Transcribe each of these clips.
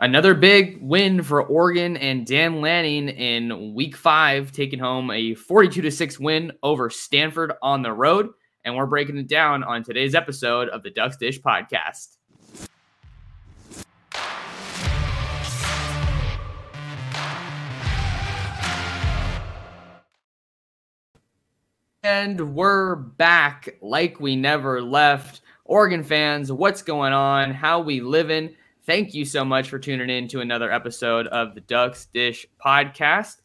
Another big win for Oregon and Dan Lanning in week five, taking home a 42 to 6 win over Stanford on the road. And we're breaking it down on today's episode of the Ducks Dish podcast. And we're back like we never left. Oregon fans, what's going on? How we living? Thank you so much for tuning in to another episode of the Ducks Dish podcast.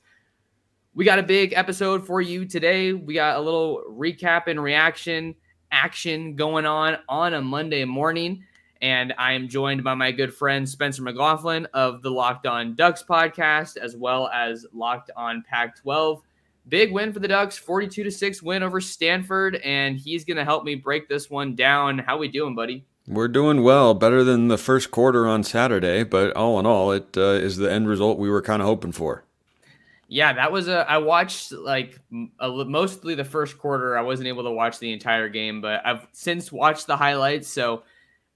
We got a big episode for you today. We got a little recap and reaction action going on on a Monday morning. And I am joined by my good friend Spencer McLaughlin of the Locked On Ducks podcast, as well as Locked On Pac 12 big win for the Ducks, 42 to 6 win over Stanford, and he's going to help me break this one down. How we doing, buddy? We're doing well, better than the first quarter on Saturday, but all in all, it uh, is the end result we were kind of hoping for. Yeah, that was a. I watched like a, mostly the first quarter. I wasn't able to watch the entire game, but I've since watched the highlights. So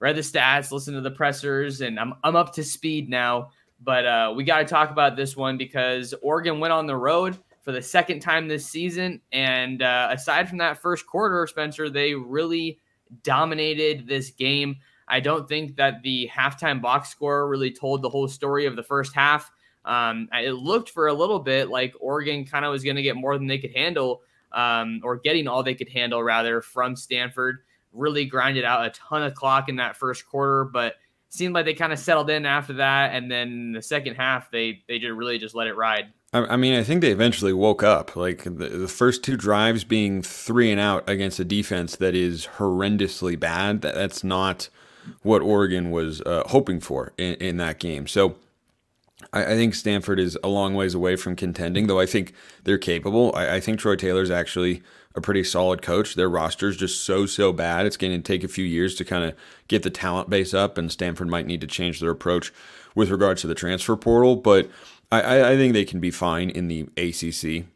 read the stats, listened to the pressers, and I'm I'm up to speed now. But uh, we got to talk about this one because Oregon went on the road for the second time this season. And uh, aside from that first quarter, Spencer, they really dominated this game. I don't think that the halftime box score really told the whole story of the first half. Um, it looked for a little bit like Oregon kind of was going to get more than they could handle, um, or getting all they could handle rather from Stanford. Really grinded out a ton of clock in that first quarter, but seemed like they kind of settled in after that. And then the second half, they they just really just let it ride. I mean, I think they eventually woke up. Like the, the, first two drives being three and out against a defense that is horrendously bad. That, that's not what Oregon was uh, hoping for in, in, that game. So I, I, think Stanford is a long ways away from contending, though I think they're capable. I, I think Troy Taylor's actually a pretty solid coach. Their roster is just so, so bad. It's going to take a few years to kind of get the talent base up, and Stanford might need to change their approach with regards to the transfer portal. But I, I think they can be fine in the ACC.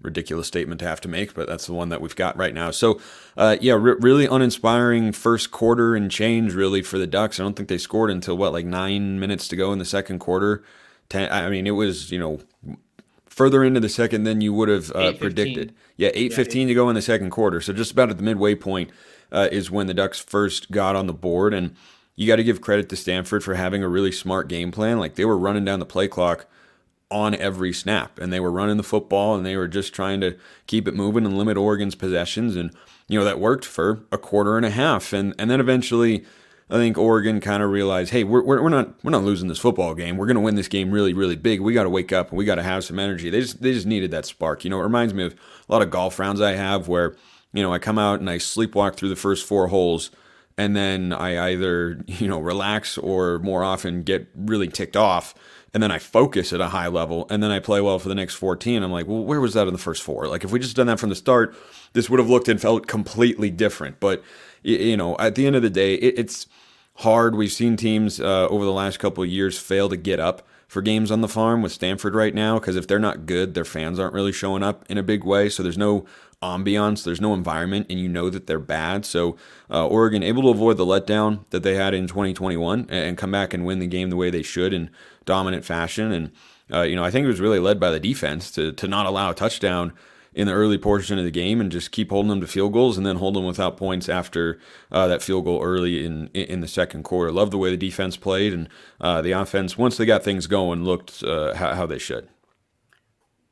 Ridiculous statement to have to make, but that's the one that we've got right now. So, uh, yeah, re- really uninspiring first quarter and change, really, for the Ducks. I don't think they scored until, what, like nine minutes to go in the second quarter. Ten, I mean, it was, you know, further into the second than you would have uh, predicted. Yeah, 8.15 yeah, to go in the second quarter. So, just about at the midway point uh, is when the Ducks first got on the board. And you got to give credit to Stanford for having a really smart game plan. Like, they were running down the play clock on every snap. And they were running the football and they were just trying to keep it moving and limit Oregon's possessions. And you know that worked for a quarter and a half. And and then eventually I think Oregon kind of realized hey we're, we're, not we're not losing this football game. We're going to win this game really really big. We got to wake up and we got to have some energy. They just they just needed that spark. You know it reminds me of a lot of golf rounds I have where you know I come out and I sleepwalk through the first four holes and then I either you know relax or more often get really ticked off and then I focus at a high level, and then I play well for the next 14. I'm like, well, where was that in the first four? Like, if we just done that from the start, this would have looked and felt completely different. But you know, at the end of the day, it's hard. We've seen teams uh, over the last couple of years fail to get up for games on the farm with Stanford right now because if they're not good, their fans aren't really showing up in a big way. So there's no ambiance, there's no environment, and you know that they're bad. So uh, Oregon able to avoid the letdown that they had in 2021 and come back and win the game the way they should in dominant fashion. And uh, you know, I think it was really led by the defense to to not allow a touchdown in the early portion of the game and just keep holding them to field goals and then hold them without points after uh, that field goal early in in the second quarter. Love the way the defense played and uh, the offense once they got things going looked uh, how, how they should.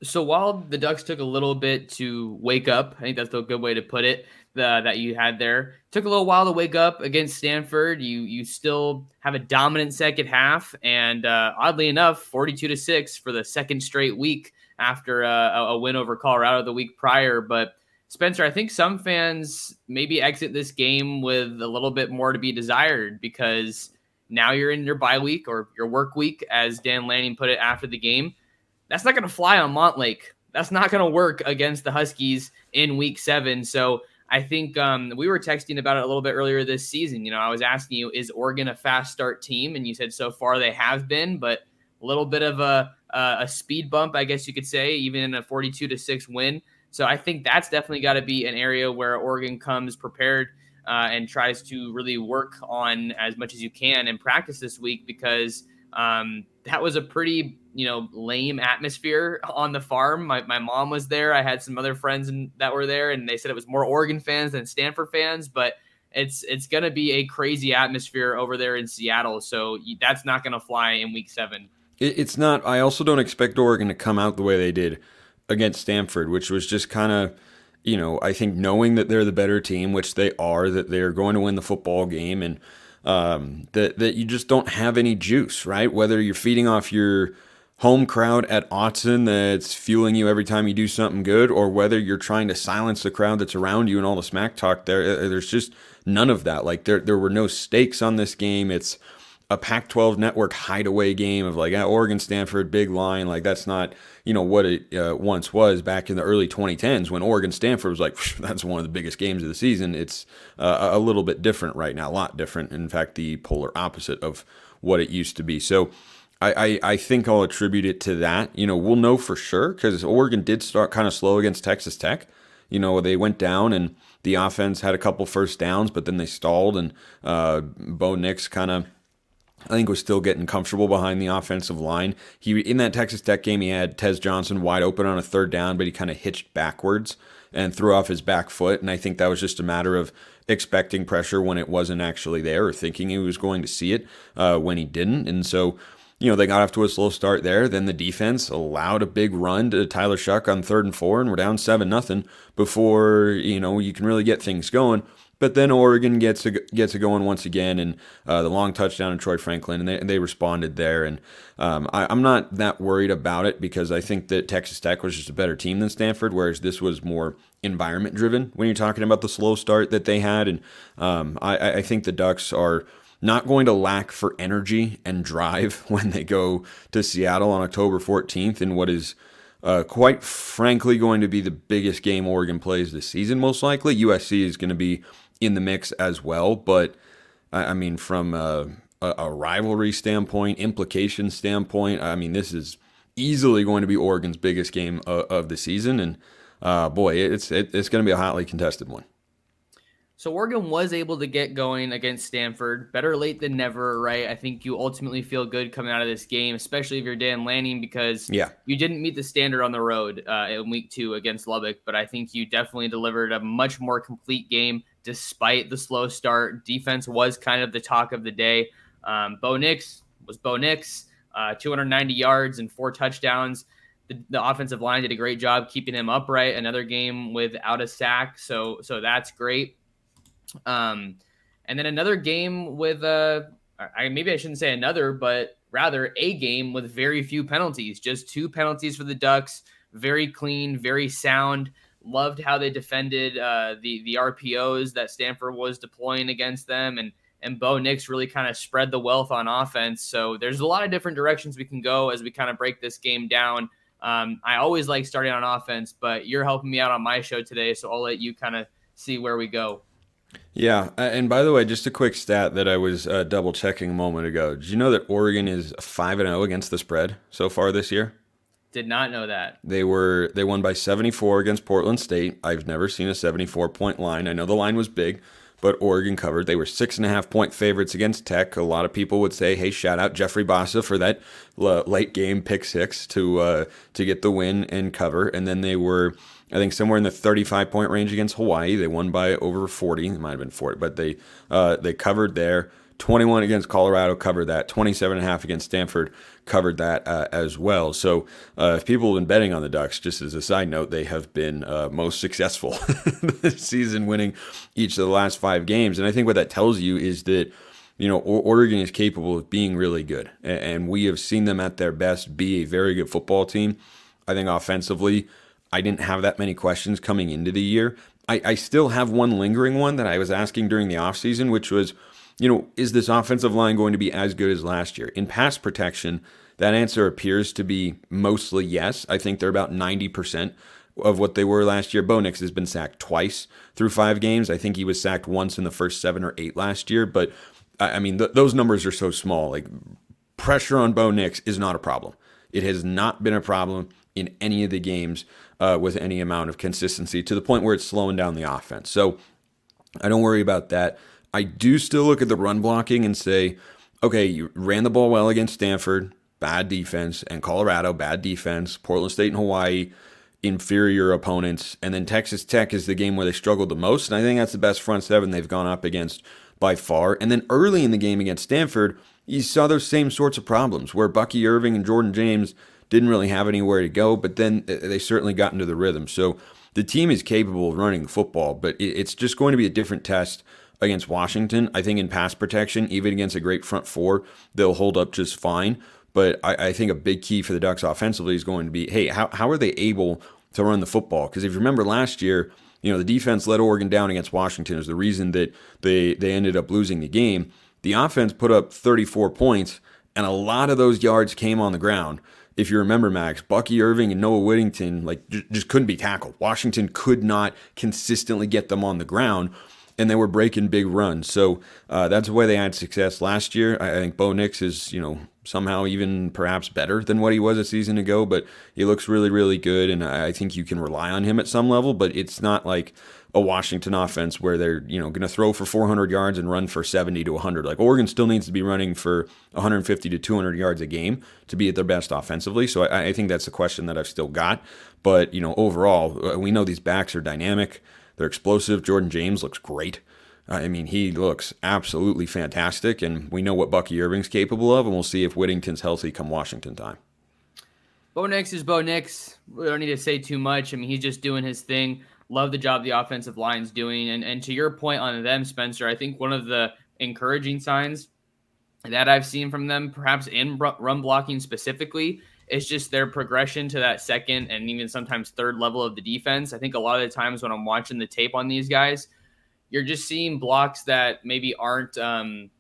So while the Ducks took a little bit to wake up, I think that's a good way to put it. That you had there took a little while to wake up against Stanford. You you still have a dominant second half, and uh, oddly enough, forty-two to six for the second straight week after uh, a, a win over Colorado the week prior. But Spencer, I think some fans maybe exit this game with a little bit more to be desired because now you're in your bye week or your work week, as Dan Lanning put it after the game. That's not going to fly on Montlake. That's not going to work against the Huskies in week seven. So I think um, we were texting about it a little bit earlier this season. You know, I was asking you, is Oregon a fast start team? And you said so far they have been, but a little bit of a, a, speed bump, I guess you could say, even in a 42 to 6 win. So I think that's definitely got to be an area where Oregon comes prepared uh, and tries to really work on as much as you can in practice this week because um, that was a pretty you know lame atmosphere on the farm. My, my mom was there. I had some other friends in, that were there, and they said it was more Oregon fans than Stanford fans. But it's it's going to be a crazy atmosphere over there in Seattle. So that's not going to fly in Week Seven. It's not. I also don't expect Oregon to come out the way they did against Stanford, which was just kind of you know, I think knowing that they're the better team, which they are, that they're going to win the football game, and um, that that you just don't have any juice, right? Whether you're feeding off your home crowd at Autzen that's fueling you every time you do something good, or whether you're trying to silence the crowd that's around you and all the smack talk there. Uh, there's just none of that. Like there, there were no stakes on this game. It's a Pac-12 network hideaway game of like Oregon, Stanford, big line. Like that's not you know what it uh, once was back in the early 2010s when Oregon Stanford was like that's one of the biggest games of the season. It's uh, a little bit different right now, a lot different. In fact, the polar opposite of what it used to be. So. I, I, I think I'll attribute it to that. You know, we'll know for sure because Oregon did start kind of slow against Texas Tech. You know, they went down and the offense had a couple first downs, but then they stalled and uh, Bo Nix kind of I think was still getting comfortable behind the offensive line. He in that Texas Tech game, he had Tez Johnson wide open on a third down, but he kind of hitched backwards and threw off his back foot. And I think that was just a matter of expecting pressure when it wasn't actually there, or thinking he was going to see it uh, when he didn't. And so, you know, they got off to a slow start there. Then the defense allowed a big run to Tyler Shough on third and four, and we're down seven nothing before you know you can really get things going. But then Oregon gets a, gets it going once again, and uh, the long touchdown in Troy Franklin, and they, they responded there. And um, I, am not that worried about it because I think that Texas Tech was just a better team than Stanford, whereas this was more environment driven when you're talking about the slow start that they had. And um, I, I think the Ducks are not going to lack for energy and drive when they go to Seattle on October 14th in what is uh, quite frankly going to be the biggest game Oregon plays this season, most likely. USC is going to be in the mix as well. But I, mean, from a, a, rivalry standpoint, implication standpoint, I mean, this is easily going to be Oregon's biggest game of, of the season, and uh, boy, it's it, it's going to be a hotly contested one. So Oregon was able to get going against Stanford. Better late than never, right? I think you ultimately feel good coming out of this game, especially if you're Dan Lanning, because yeah, you didn't meet the standard on the road uh, in week two against Lubbock, but I think you definitely delivered a much more complete game despite the slow start. Defense was kind of the talk of the day. Um, Bo Nix was Bo Nix, uh, 290 yards and four touchdowns. The, the, offensive line did a great job keeping him upright. Another game without a sack, so so that's great. Um, and then another game with uh, I maybe I shouldn't say another, but rather a game with very few penalties. Just two penalties for the Ducks. Very clean, very sound. Loved how they defended uh, the the RPOs that Stanford was deploying against them, and and Bo Nix really kind of spread the wealth on offense. So there's a lot of different directions we can go as we kind of break this game down. Um, I always like starting on offense, but you're helping me out on my show today, so I'll let you kind of see where we go. Yeah, and by the way, just a quick stat that I was uh, double checking a moment ago. Did you know that Oregon is five and zero oh against the spread so far this year? Did not know that. They were they won by 74 against Portland State. I've never seen a 74 point line. I know the line was big, but Oregon covered. They were six and a half point favorites against Tech. A lot of people would say, "Hey, shout out Jeffrey Bassa for that late game pick six to uh, to get the win and cover." And then they were, I think, somewhere in the 35 point range against Hawaii. They won by over 40. It might have been 40, but they uh, they covered there. 21 against Colorado covered that. 27 and a half against Stanford covered that uh, as well. So uh, if people have been betting on the Ducks, just as a side note, they have been uh, most successful this season, winning each of the last five games. And I think what that tells you is that you know Oregon is capable of being really good, and we have seen them at their best be a very good football team. I think offensively, I didn't have that many questions coming into the year. I, I still have one lingering one that I was asking during the offseason, which was you know, is this offensive line going to be as good as last year? In pass protection, that answer appears to be mostly yes. I think they're about 90% of what they were last year. Bo Nix has been sacked twice through five games. I think he was sacked once in the first seven or eight last year. But I mean, th- those numbers are so small. Like pressure on Bo Nix is not a problem. It has not been a problem in any of the games uh, with any amount of consistency to the point where it's slowing down the offense. So I don't worry about that. I do still look at the run blocking and say, okay, you ran the ball well against Stanford, bad defense, and Colorado, bad defense, Portland State and Hawaii, inferior opponents, and then Texas Tech is the game where they struggled the most, and I think that's the best front seven they've gone up against by far. And then early in the game against Stanford, you saw those same sorts of problems where Bucky Irving and Jordan James didn't really have anywhere to go, but then they certainly got into the rhythm. So the team is capable of running the football, but it's just going to be a different test against Washington. I think in pass protection, even against a great front four, they'll hold up just fine. But I, I think a big key for the Ducks offensively is going to be hey, how, how are they able to run the football? Because if you remember last year, you know, the defense let Oregon down against Washington is the reason that they, they ended up losing the game. The offense put up 34 points, and a lot of those yards came on the ground. If you remember, Max, Bucky Irving and Noah Whittington like just couldn't be tackled. Washington could not consistently get them on the ground and they were breaking big runs. So uh, that's the way they had success last year. I, think Bo Nix is, you know, somehow even perhaps better than what he was a season ago, but he looks really, really good, and I think you can rely on him at some level. But it's not like a Washington offense where they're you know going to throw for 400 yards and run for 70 to 100. Like Oregon still needs to be running for 150 to 200 yards a game to be at their best offensively. So I, I think that's the question that I've still got. But you know overall, uh, we know these backs are dynamic. They're explosive. Jordan James looks great. Uh, I mean, he looks absolutely fantastic, and we know what Bucky Irving's capable of, and we'll see if Whittington's healthy come Washington time. Bo Nix is Bo Nix. We don't need to say too much. I mean, he's just doing his thing. Love the job the offensive line's doing. And, and to your point on them, Spencer, I think one of the encouraging signs that I've seen from them, perhaps in run blocking specifically, is just their progression to that second and even sometimes third level of the defense. I think a lot of the times when I'm watching the tape on these guys, you're just seeing blocks that maybe aren't, um,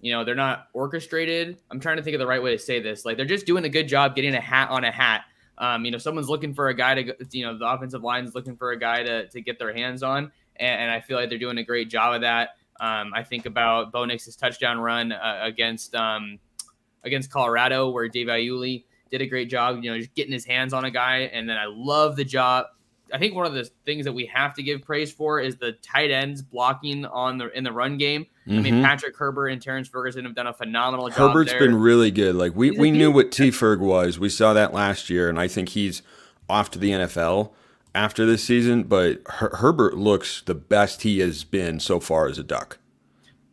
you know, they're not orchestrated. I'm trying to think of the right way to say this. Like they're just doing a good job getting a hat on a hat. Um, you know, someone's looking for a guy to, you know, the offensive line is looking for a guy to, to get their hands on. And, and I feel like they're doing a great job of that. Um, I think about Bo Nix's touchdown run uh, against um, against Colorado, where Dave Iuli did a great job, you know, just getting his hands on a guy. And then I love the job. I think one of the things that we have to give praise for is the tight ends blocking on the in the run game. Mm-hmm. I mean, mm-hmm. Patrick Herbert and Terrence Ferguson have done a phenomenal job. Herbert's been really good. Like we, we knew what T Ferg was. We saw that last year, and I think he's off to the NFL after this season. But Her- Herbert looks the best he has been so far as a Duck.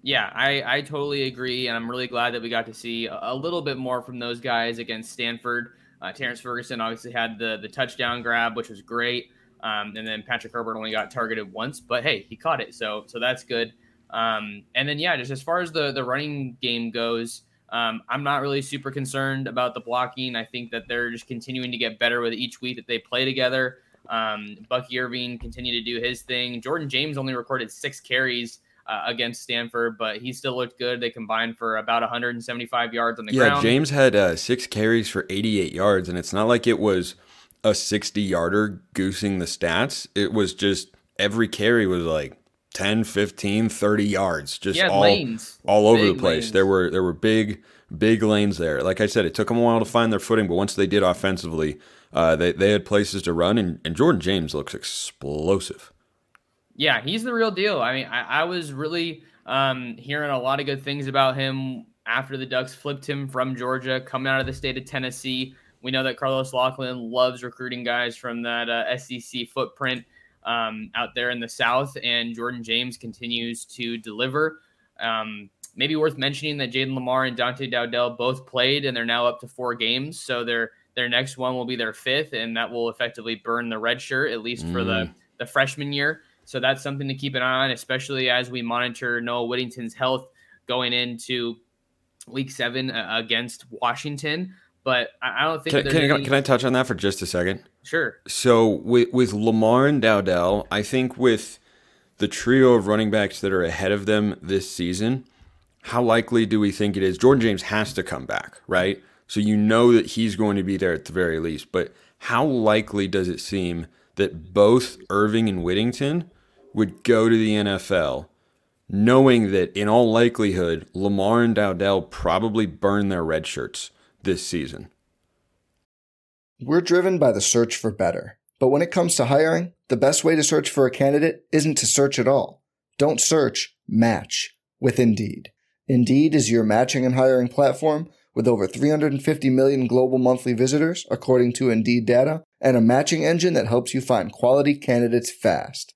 Yeah, I, I totally agree, and I'm really glad that we got to see a, little bit more from those guys against Stanford. Uh, Terrence Ferguson obviously had the the touchdown grab, which was great, um, and then Patrick Herbert only got targeted once, but hey, he caught it, so so that's good. Um, and then yeah, just as far as the the running game goes, um, I'm not really super concerned about the blocking. I think that they're just continuing to get better with each week that they play together. Um, Bucky Irving continued to do his thing. Jordan James only recorded six carries uh, against Stanford, but he still looked good. They combined for about 175 yards on the yeah, ground. Yeah, James had uh, six carries for 88 yards, and it's not like it was a 60 yarder goosing the stats. It was just every carry was like 10, 15, 30 yards, just yeah, all, lanes. all over big the place. Lanes. There were there were big big lanes there. Like I said, it took them a while to find their footing, but once they did offensively, uh, they they had places to run, and, and Jordan James looks explosive. Yeah, he's the real deal. I mean, I, I was really um, hearing a lot of good things about him after the Ducks flipped him from Georgia, coming out of the state of Tennessee. We know that Carlos Locklyn loves recruiting guys from that uh, SEC footprint um, out there in the South, and Jordan James continues to deliver. Um, maybe worth mentioning that Jayden Limar and Dante Dowdell both played, and they're now up to four games. So their their next one will be their fifth, and that will effectively burn the red shirt at least mm. for the mm. the freshman year. So that's something to keep an eye on, especially as we monitor Noah Whittington's health going into week seven uh, against Washington. But I don't think. Can, can, any... can, I touch on that for just a second? Sure. So with with Limar and Dowdell, I think with the trio of running backs that are ahead of them this season, how likely do we think it is? Jordan James has to come back, right? So you know that he's going to be there at the very least. But how likely does it seem that both Irving and Whittington would go to the NFL, knowing that in all likelihood, Limar and Dowdell probably burn their red shirts this season? We're driven by the search for better. But when it comes to hiring, the best way to search for a candidate isn't to search at all. Don't search, match with Indeed. Indeed is your matching and hiring platform with over 350 million global monthly visitors, according to Indeed data, and a matching engine that helps you find quality candidates fast.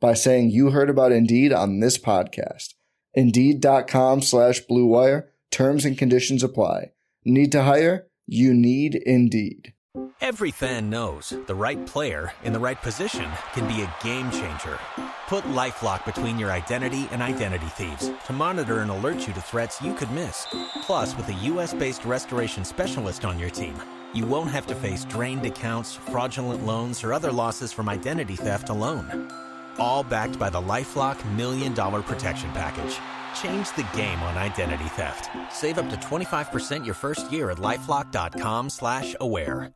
by saying you heard about Indeed on this podcast. Indeed.com slash BlueWire. Terms and conditions apply. Need to hire? You need Indeed. Every fan knows the right player in the right position can be a game changer. Put LifeLock between your identity and identity thieves to monitor and alert you to threats you could miss. Plus, with a U.S.-based restoration specialist on your team, you won't have to face drained accounts, fraudulent loans, or other losses from identity theft alone. All backed by the LifeLock Million Dollar Protection Package. Change the game on identity theft. Save up to 25% your first year at LifeLock.com slash aware.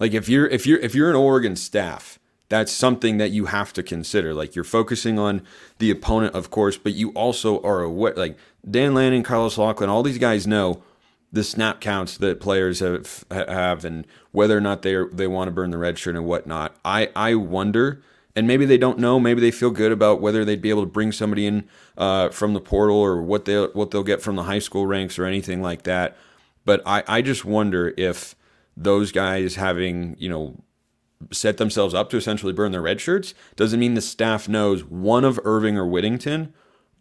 Like if you're if you're if you're an Oregon staff, that's something that you have to consider. Like you're focusing on the opponent, of course, but you also are aware. Like Dan Lanning, Carlos Locklyn, all these guys know the snap counts that players have have and whether or not they are, they want to burn the red shirt and whatnot. I I wonder, and maybe they don't know. Maybe they feel good about whether they'd be able to bring somebody in uh, from the portal or what they what they'll get from the high school ranks or anything like that. But I I just wonder if those guys having, you know, set themselves up to essentially burn their red shirts doesn't mean the staff knows one of Irving or Whittington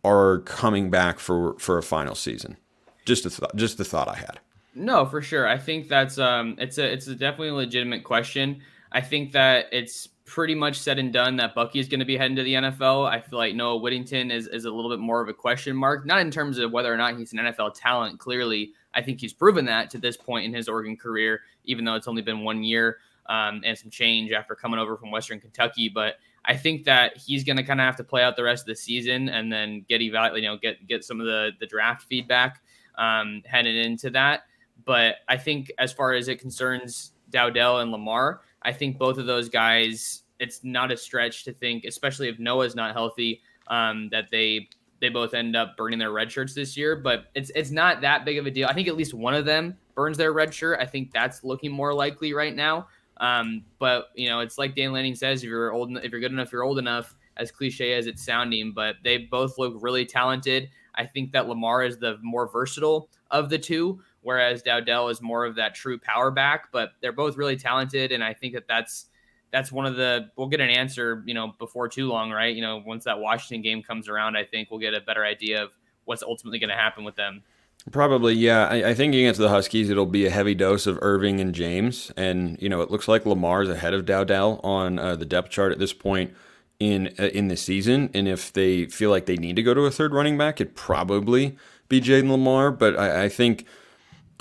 are coming back for for a final season. Just a th- just the thought I had. No, for sure. I think that's um it's a it's a definitely a legitimate question. I think that it's pretty much said and done that Bucky is going to be heading to the NFL. I feel like Noah Whittington is, is a little bit more of a question mark, not in terms of whether or not he's an NFL talent. Clearly, I think he's proven that to this point in his Oregon career, even though it's only been one year um, and some change after coming over from Western Kentucky. But I think that he's going to kind of have to play out the rest of the season and then get evaluate, you know, get get some of the the draft feedback um, headed into that. But I think as far as it concerns Dowdell and Limar, I think both of those guys, it's not a stretch to think, especially if Noah's not healthy, um, that they they both end up burning their red shirts this year, but it's it's not that big of a deal. I think at least one of them burns their red shirt. I think that's looking more likely right now. Um, but you know, it's like Dan Lanning says: if you're old, if you're good enough, you're old enough. As cliche as it's sounding, but they both look really talented. I think that Limar is the more versatile of the two, whereas Dowdell is more of that true power back. But they're both really talented, and I think that that's that's one of the we'll get an answer you know before too long right? You know once that washington game comes around i think we'll get a better idea of what's ultimately going to happen with them. Probably yeah. I, I, think against the huskies it'll be a heavy dose of irving and james. And you know it looks like limar's ahead of dowdell on uh, the depth chart at this point in uh, in the season. And if they feel like they need to go to a third running back it'd probably be jayden limar. But I, I think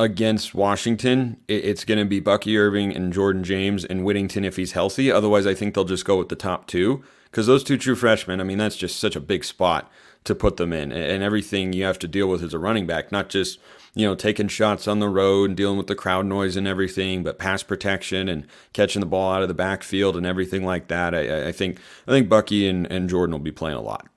against Washington, it's going to be Bucky Irving and Jordan James and Whittington if he's healthy. Otherwise, I think they'll just go with the top two because those two true freshmen, I mean, that's just such a big spot to put them in, and everything you have to deal with as a running back, not just you know taking shots on the road and dealing with the crowd noise and everything, but pass protection and catching the ball out of the backfield and everything like that. I, I think I think Bucky and, and Jordan will be playing a lot.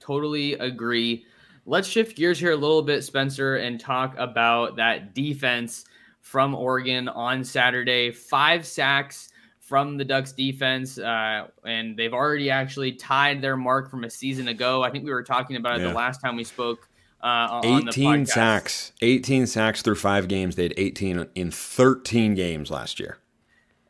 Totally agree. Let's shift gears here a little bit, Spencer, and talk about that defense from Oregon on Saturday. Five sacks from the Ducks defense, uh, and they've already actually tied their mark from a season ago. I think we were talking about it yeah. the last time we spoke. Uh, 18 sacks, 18 sacks through five games. They had 18 in 13 games last year.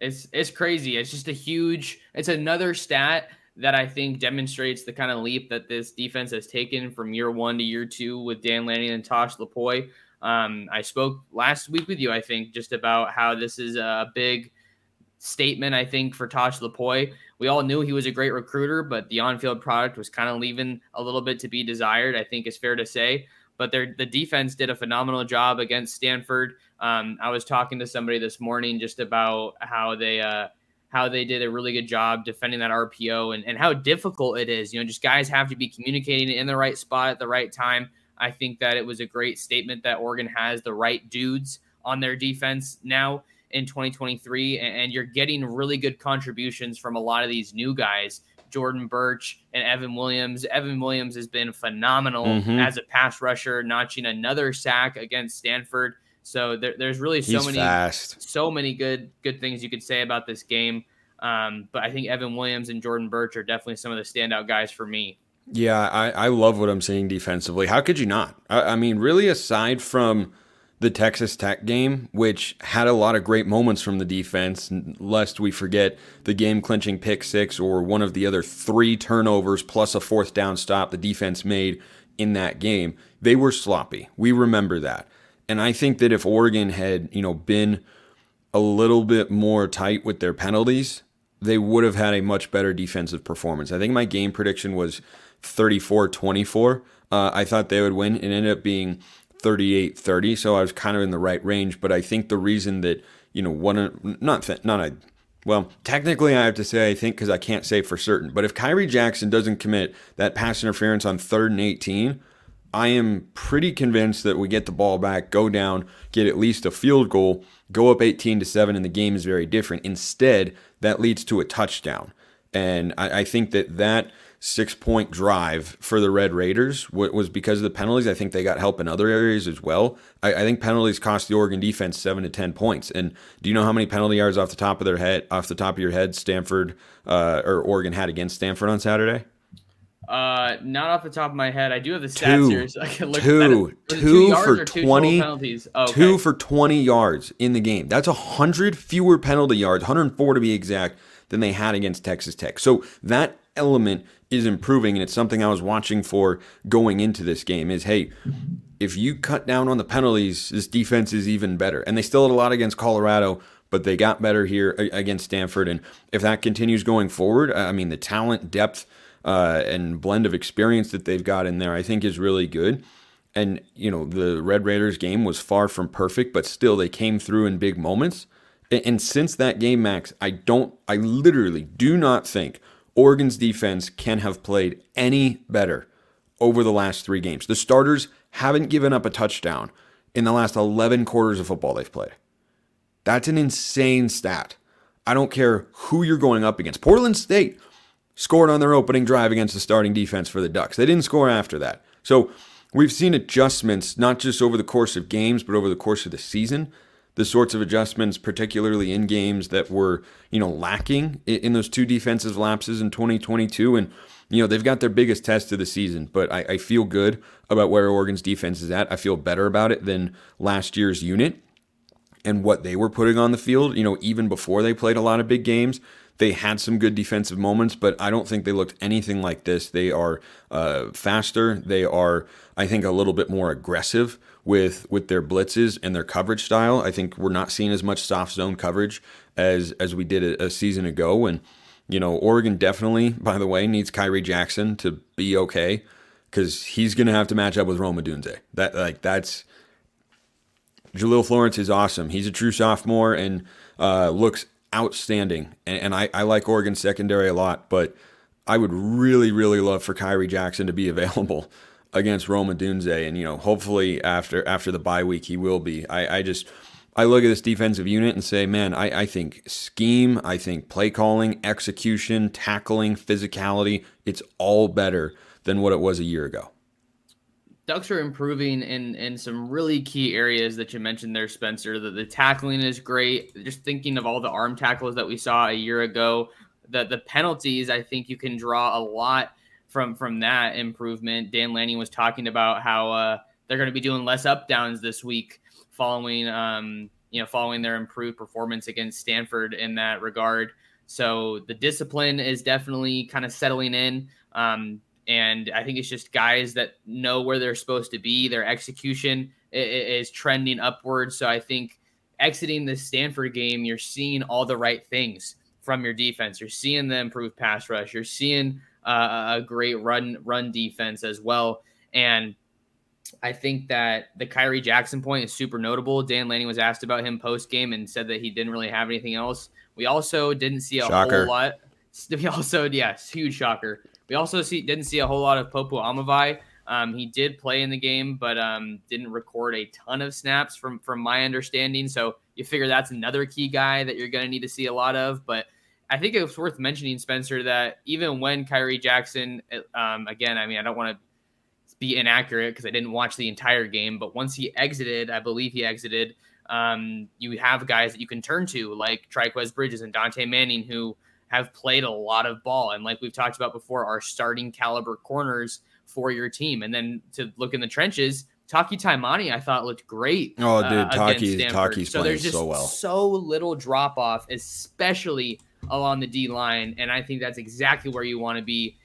It's it's crazy. It's just a huge. It's another stat that I think demonstrates the kind of leap that this defense has taken from year one to year two with Dan Lanning and Tosh Lupoi. Um, I spoke last week with you, I think, just about how this is a big statement, I think, for Tosh Lupoi. We all knew he was a great recruiter, but the on field product was kind of leaving a little bit to be desired, I think is fair to say. But the defense did a phenomenal job against Stanford. Um, I was talking to somebody this morning just about how they, uh, how they did a really good job defending that RPO and, and how difficult it is. You know, just guys have to be communicating in the right spot at the right time. I think that it was a great statement that Oregon has the right dudes on their defense now in 2023, and you're getting really good contributions from a lot of these new guys. Jordan Burch and Evan Williams. Evan Williams has been phenomenal mm-hmm. as a pass rusher, notching another sack against Stanford. So there, there's really so He's many, fast. so many good good things you could say about this game. Um, but I think Evan Williams and Jordan Burch are definitely some of the standout guys for me. Yeah, I, I love what I'm seeing defensively. How could you not? I, I mean, really, aside from the Texas Tech game, which had a lot of great moments from the defense, lest we forget the game clinching pick six or one of the other three turnovers plus a fourth down stop the defense made in that game. They were sloppy. We remember that. And I think that if Oregon had, you know, been a little bit more tight with their penalties, they would have had a much better defensive performance. I think my game prediction was 34 24. Uh, I thought they would win. It ended up being 38 30. So I was kind of in the right range. But I think the reason that, you know, one, not, not a, well, technically, I have to say, I think, because I can't say for certain. But if Khyree Jackson doesn't commit that pass interference on third and 18, I am pretty convinced that we get the ball back, go down, get at least a field goal, go up 18 to 7, and the game is very different. Instead, that leads to a touchdown. And I, I think that that six point drive for the Red Raiders was because of the penalties. I think they got help in other areas as well. I, I, think penalties cost the Oregon defense seven to ten points. And do you know how many penalty yards off the top of their head, off the top of your head, Stanford uh, or Oregon had against Stanford on Saturday? Uh, not off the top of my head. I do have the stats two, here, so I can look two, at two, two for twenty penalties. Oh, okay. Two for twenty yards in the game. That's a hundred fewer penalty yards, 104 to be exact, than they had against Texas Tech. So that element is improving, and it's something I was watching for going into this game. Is hey, if you cut down on the penalties, this defense is even better. And they still had a lot against Colorado but they got better here against Stanford. And if that continues going forward, I mean, the talent, depth, uh, and blend of experience that they've got in there, I think is really good. And, you know, the Red Raiders game was far from perfect, but still they came through in big moments. And, since that game, Max, I don't, I literally do not think Oregon's defense can have played any better over the last three games. The starters haven't given up a touchdown in the last 11 quarters of football they've played. That's an insane stat. I don't care who you're going up against. Portland State scored on their opening drive against the starting defense for the Ducks. They didn't score after that. So we've seen adjustments, not just over the course of games, but over the course of the season. The sorts of adjustments, particularly in games that were, you know, lacking in those two defensive lapses in 2022. And, you know, they've got their biggest test of the season, but I, I feel good about where Oregon's defense is at. I feel better about it than last year's unit and what they were putting on the field, you know, even before they played a lot of big games. They had some good defensive moments, but I don't think they looked anything like this. They are uh, faster. They are, I think, a little bit more aggressive with with their blitzes and their coverage style. I think we're not seeing as much soft zone coverage as as we did a, a season ago. And you know, Oregon definitely, by the way, needs Khyree Jackson to be okay because he's going to have to match up with Rome Odunze. That like that's Jahlil Florence is awesome. He's a true sophomore and uh, looks outstanding. And, and I, I like Oregon secondary a lot, but I would really, really love for Khyree Jackson to be available against Rome Odunze, and you know, hopefully after after the bye week he will be. I, I just I look at this defensive unit and say, man, I, I think scheme, I think play calling, execution, tackling, physicality, it's all better than what it was a year ago. Ducks are improving in in some really key areas that you mentioned there, Spencer. The, the tackling is great. Just thinking of all the arm tackles that we saw a year ago, the the penalties, I think you can draw a lot from from that improvement. Dan Lanning was talking about how uh, they're going to be doing less up downs this week, following um, you know following their improved performance against Stanford in that regard. So the discipline is definitely kind of settling in. Um, and I think it's just guys that know where they're supposed to be. Their execution is trending upwards. So I think exiting the Stanford game, you're seeing all the right things from your defense. You're seeing the improved pass rush. You're seeing uh, a great run run defense as well. And I think that the Khyree Jackson point is super notable. Dan Lanning was asked about him post game and said that he didn't really have anything else. We also didn't see a shocker. whole lot. We also, yes, huge shocker. We also see didn't see a whole lot of Popo Aumavae. Um, he did play in the game, but um, didn't record a ton of snaps from from my understanding. So you figure that's another key guy that you're going to need to see a lot of. But I think it's worth mentioning, Spencer, that even when Khyree Jackson, um, again, I mean, I don't want to be inaccurate because I didn't watch the entire game, but once he exited, I believe he exited. Um, you have guys that you can turn to like Trikweze Bridges and Dontae Manning, who have played a lot of ball. And like we've talked about before, are starting caliber corners for your team. And then to look in the trenches, Taki Taimani, I thought looked great. Oh, dude, uh, Taki's Taki's so playing so well. So little drop off, especially along the D line, and I think that's exactly where you want to be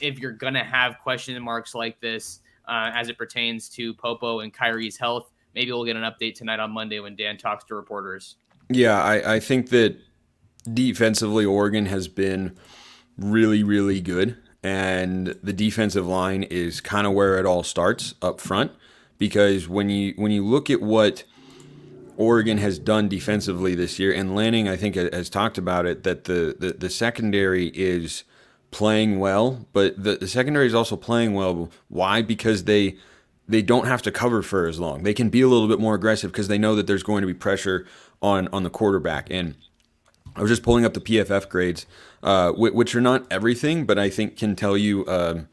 if you're gonna have question marks like this uh, as it pertains to Popo and Khyree's health. Maybe we'll get an update tonight on Monday when Dan talks to reporters. Yeah, I, I think that defensively, Oregon has been really, really good. And the defensive line is kind of where it all starts up front. Because when you when you look at what Oregon has done defensively this year, and Lanning, I think, has talked about it, that the, the, the secondary is playing well, but the, the secondary is also playing well. Why? Because they they don't have to cover for as long. They can be a little bit more aggressive because they know that there's going to be pressure on on the quarterback. And I was just pulling up the PFF grades, uh, which are not everything, but I think can tell you um,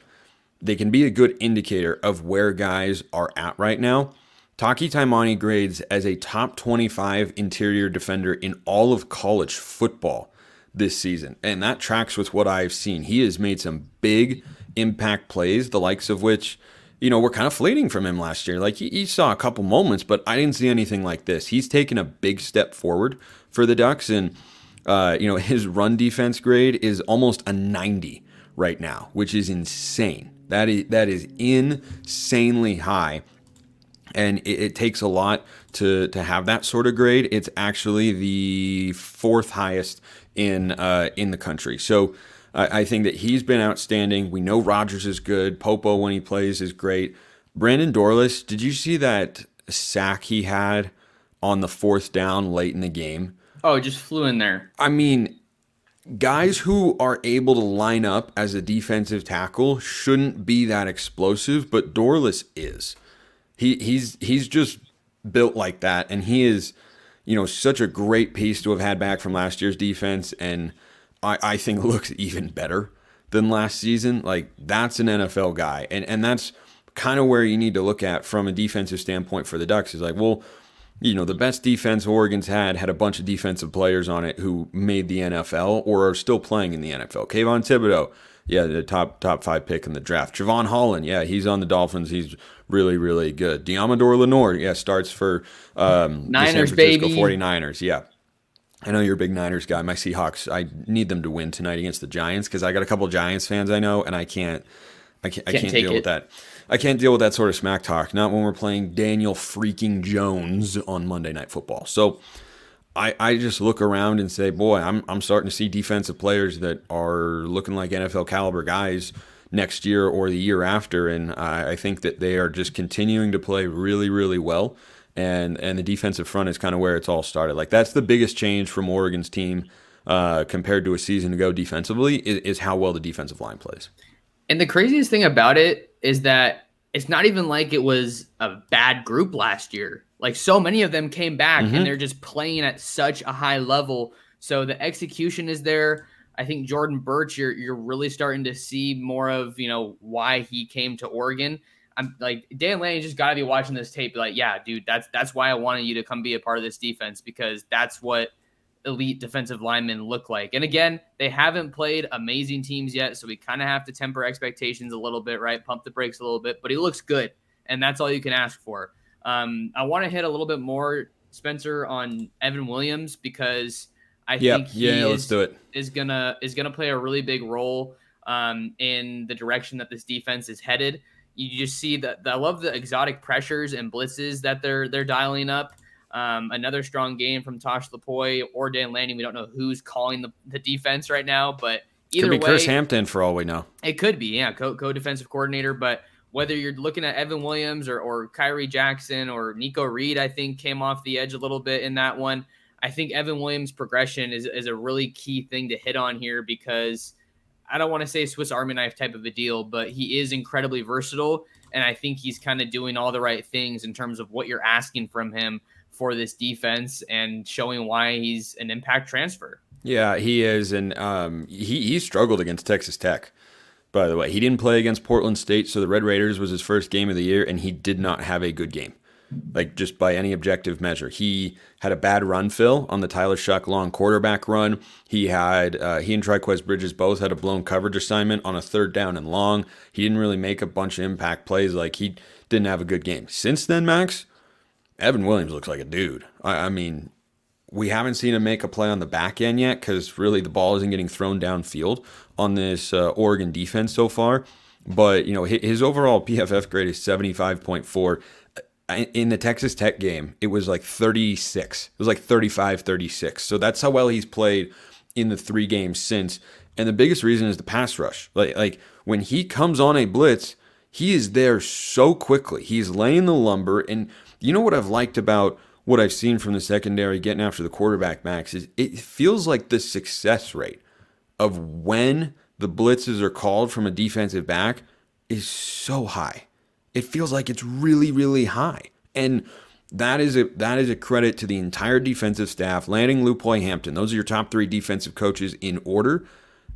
they can be a good indicator of where guys are at right now. Taki Taimani grades as a top 25 interior defender in all of college football this season, and that tracks with what I've seen. He has made some big impact plays, the likes of which you know, were kind of fleeting from him last year. Like he, he, saw a couple moments, but I didn't see anything like this. He's taken a big step forward for the Ducks, and uh, you know, his run defense grade is almost a 90 right now, which is insane. That is that is insanely high, and it, it takes a lot to to have that sort of grade. It's actually the fourth highest in uh, in the country. So I, I think that he's been outstanding. We know Rogers is good. Popo when he plays is great. Brandon Dorlus, did you see that sack he had on the fourth down late in the game? Oh, just flew in there. I mean, guys who are able to line up as a defensive tackle shouldn't be that explosive, but Dorlus is. He he's he's just built like that, and he is, you know, such a great piece to have had back from last year's defense, and I, I think looks even better than last season. Like that's an NFL guy, and and that's kind of where you need to look at from a defensive standpoint for the Ducks. Is like, well, you know, the best defense Oregon's had had a bunch of defensive players on it who made the NFL or are still playing in the NFL. Kayvon Thibodeaux, yeah, the top top five pick in the draft. Jevon Holland, yeah, he's on the Dolphins. He's really, really good. Deommodore Lenoir, yeah, starts for um, Niners, the San Francisco baby. 49ers, yeah. I know you're a big Niners guy. My Seahawks, I need them to win tonight against the Giants because I got a couple Giants fans I know, and I can't, I can't, can't I can't deal it. with that. I can't deal with that sort of smack talk. Not when we're playing Daniel freaking Jones on Monday Night Football. So I, I just look around and say, boy, I'm, I'm starting to see defensive players that are looking like NFL caliber guys next year or the year after. And I, I think that they are just continuing to play really, really well. And, and the defensive front is kind of where it's all started. Like that's the biggest change from Oregon's team uh, compared to a season ago defensively is, is how well the defensive line plays. And the craziest thing about it is that it's not even like it was a bad group last year. Like so many of them came back mm-hmm. and they're just playing at such a high level. So the execution is there. I think Jordan Burch, you're you're really starting to see more of you know why he came to Oregon. I'm like Dan Lanning just got to be watching this tape. Like, yeah, dude, that's that's why I wanted you to come be a part of this defense because that's what elite defensive linemen look like. And again, they haven't played amazing teams yet, so we kind of have to temper expectations a little bit, right? Pump the brakes a little bit, but he looks good, and that's all you can ask for. Um, I want to hit a little bit more, Spencer, on Evan Williams because I yep. think he yeah, is, let's do it. is gonna is gonna play a really big role um, in the direction that this defense is headed. You just see that I love the exotic pressures and blitzes that they're they're dialing up. Um, another strong game from Tosh Lupoi or Dan Lanning. We don't know who's calling the, the defense right now, but either could be way, Chris Hampton for all we know. It could be, yeah, co defensive coordinator. But whether you're looking at Evan Williams or, or Khyree Jackson or Nico Reed, I think came off the edge a little bit in that one. I think Evan Williams' progression is, is a really key thing to hit on here because I don't want to say Swiss Army knife type of a deal, but he is incredibly versatile. And I think he's kind of doing all the right things in terms of what you're asking from him for this defense and showing why he's an impact transfer. Yeah, he is. And um, he, he struggled against Texas Tech, by the way. He didn't play against Portland State, so the Red Raiders was his first game of the year, and he did not have a good game like just by any objective measure. He had a bad run fill on the Tyler Shough long quarterback run. He had uh, he and Trikweze Bridges both had a blown coverage assignment on a third down and long. He didn't really make a bunch of impact plays. Like he didn't have a good game. Since then, Max Evan Williams looks like a dude. I, I mean, we haven't seen him make a play on the back end yet because really the ball isn't getting thrown downfield on this uh, Oregon defense so far. But you know his overall PFF grade is seventy five point four in the Texas Tech game, it was like 36. It was like 35 36. So that's how well he's played in the three games since. And the biggest reason is the pass rush. Like, like when he comes on a blitz, he is there so quickly. He's laying the lumber. And you know what I've liked about what I've seen from the secondary getting after the quarterback, Max, is it feels like the success rate of when the blitzes are called from a defensive back is so high it feels like it's really, really high. And that is a that is a credit to the entire defensive staff, Lanning, Lupoi, Hampton. Those are your top three defensive coaches in order,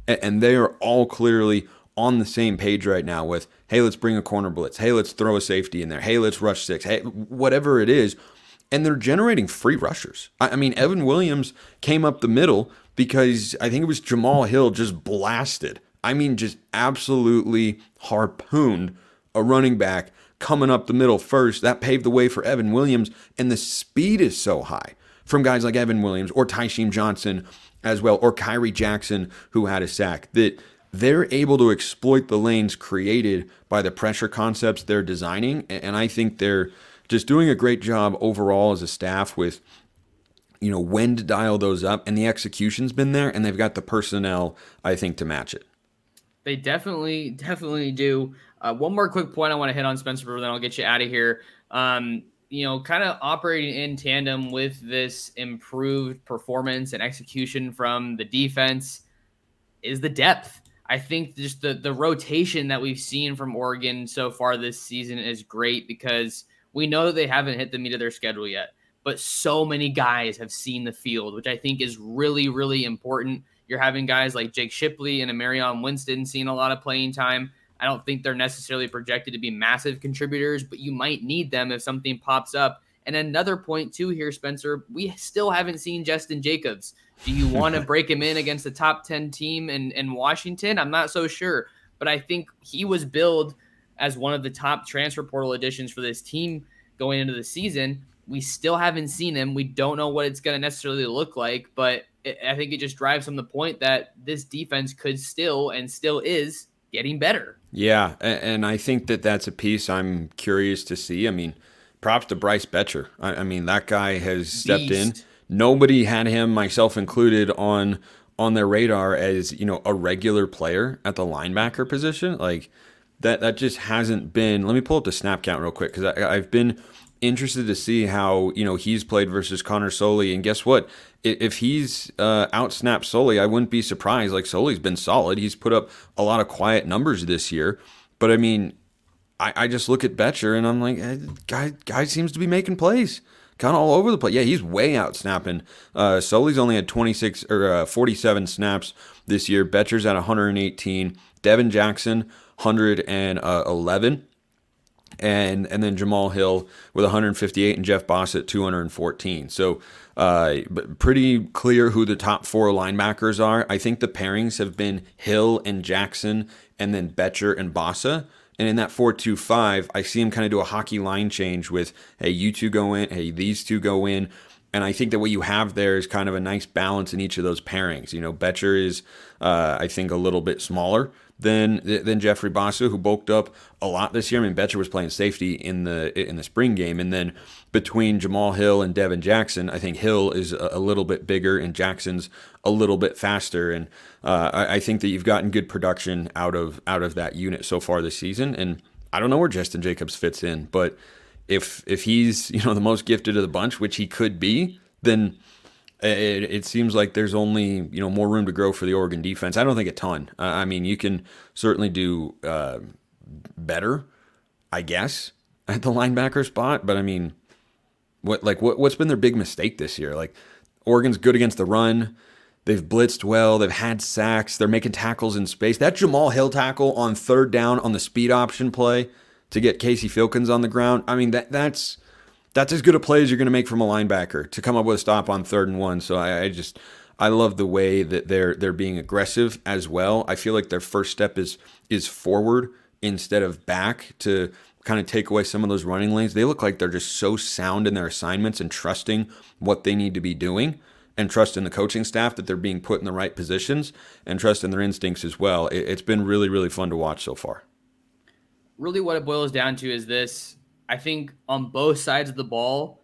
and they are all clearly on the same page right now. With hey, let's bring a corner blitz. Hey, let's throw a safety in there. Hey, let's rush six. Hey, whatever it is, and they're generating free rushers. I mean, Evan Williams came up the middle because I think it was Jamal Hill just blasted. I mean, just absolutely harpooned a running back coming up the middle first. That paved the way for Evan Williams, and the speed is so high from guys like Evan Williams or Tysheem Johnson as well, or Khyree Jackson, who had a sack, that they're able to exploit the lanes created by the pressure concepts they're designing. And I think they're just doing a great job overall as a staff with you know when to dial those up and the execution's been there and they've got the personnel i think to match it they definitely definitely do uh, one more quick point I want to hit on Spencer Brewer, then I'll get you out of here. Um, you know, kind of operating in tandem with this improved performance and execution from the defense is the depth. I think just the the rotation that we've seen from Oregon so far this season is great because we know that they haven't hit the meat of their schedule yet, but so many guys have seen the field, which I think is really really important. You're having guys like Jake Shipley and Emar'rion Winston seeing a lot of playing time. I don't think they're necessarily projected to be massive contributors, but you might need them if something pops up. And another point, too, here, Spencer, we still haven't seen Jestin Jacobs. Do you want to break him in against the top 10 team in, in Washington? I'm not so sure. But I think he was billed as one of the top transfer portal additions for this team going into the season. We still haven't seen him. We don't know what it's going to necessarily look like, but I think it just drives home the point that this defense could still and still is getting better. Yeah, and I think that that's a piece I'm curious to see. I mean, props to Bryce Boettcher. I, mean, that guy has stepped Beast. in. Nobody had him, myself included, on on their radar as you know a regular player at the linebacker position. Like that, that just hasn't been. Let me pull up the snap count real quick because I've been interested to see how you know he's played versus Connor Soelle. And guess what? If he's uh, outsnapped Soelle, I wouldn't be surprised. Like Soelle's been solid. He's put up a lot of quiet numbers this year. But I mean, I, I just look at Boettcher and I'm like, eh, guy guy seems to be making plays. Kind of all over the place. Yeah, he's way out snapping. Uh, Soelle's only had 26 or uh, 47 snaps this year. Boettcher's at 118. Devin Jackson 111 and and then Jamal Hill with 158 and Jeff Bassa at 214. So uh, pretty clear who the top four linebackers are. I think the pairings have been Hill and Jackson, and then Boettcher and Bassa. And in that 4-2-5, I see him kind of do a hockey line change with, hey, you two go in, hey, these two go in. And I think that what you have there is kind of a nice balance in each of those pairings. You know, Boettcher is, uh, I think, a little bit smaller than than Jeffrey Bassa, who bulked up a lot this year. I mean, Boettcher was playing safety in the in the spring game, and then between Jamal Hill and Devin Jackson, I think Hill is a, little bit bigger and Jackson's a little bit faster, and uh, I, I, think that you've gotten good production out of out of that unit so far this season. And I don't know where Jestin Jacobs fits in, but if if he's you know the most gifted of the bunch, which he could be, then it, it, seems like there's only you know more room to grow for the Oregon defense. I don't think a ton. I mean, you can certainly do uh, better, I guess, at the linebacker spot. But I mean, what like what what's been their big mistake this year? Like Oregon's good against the run. They've blitzed well. They've had sacks. They're making tackles in space. That Jamal Hill tackle on third down on the speed option play to get Casey Filkins on the ground. I mean that that's that's as good a play as you're going to make from a linebacker to come up with a stop on third and one. So I, I, just I love the way that they're they're being aggressive as well. I feel like their first step is is forward instead of back to kind of take away some of those running lanes. They look like they're just so sound in their assignments and trusting what they need to be doing and trust in the coaching staff that they're being put in the right positions and trust in their instincts as well. It, it's been really really fun to watch so far. Really, what it boils down to is this I think on both sides of the ball,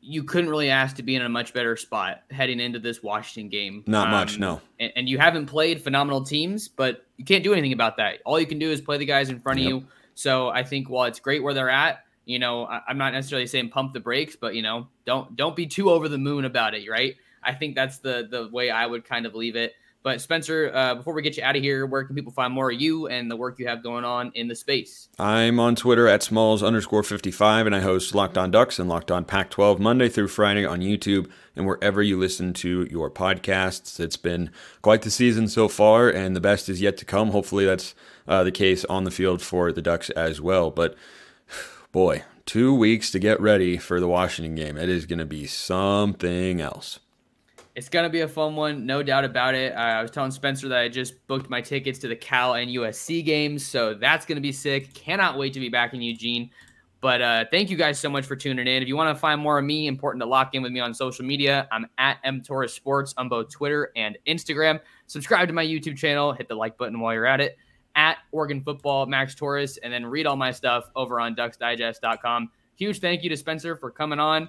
you couldn't really ask to be in a much better spot heading into this Washington game. Not um, much, no. And, and, you haven't played phenomenal teams, but you can't do anything about that. All you can do is play the guys in front yep. of you. So I think while it's great where they're at, you know, I, I'm not necessarily saying pump the brakes, but you know, don't don't be too over the moon about it, right? I think that's the the way I would kind of leave it. But Spencer, uh, before we get you out of here, where can people find more of you and the work you have going on in the space? I'm on Twitter at smalls underscore 55, and I host Locked On Ducks and Locked On Pac 12 Monday through Friday on YouTube and wherever you listen to your podcasts. It's been quite the season so far, and the best is yet to come. Hopefully, that's uh, the case on the field for the Ducks as well. But boy, two weeks to get ready for the Washington game. It is going to be something else. It's gonna be a fun one, no doubt about it. I was telling Spencer that I just booked my tickets to the Cal and USC games, so that's gonna be sick. Cannot wait to be back in Eugene. But uh, thank you guys so much for tuning in. If you want to find more of me, important to lock in with me on social media. I'm at M Torres Sports on both Twitter and Instagram. Subscribe to my YouTube channel. Hit the like button while you're at it. At Oregon Football Max Torres, and then read all my stuff over on DucksDigest.com. Huge thank you to Spencer for coming on.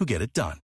who get it done.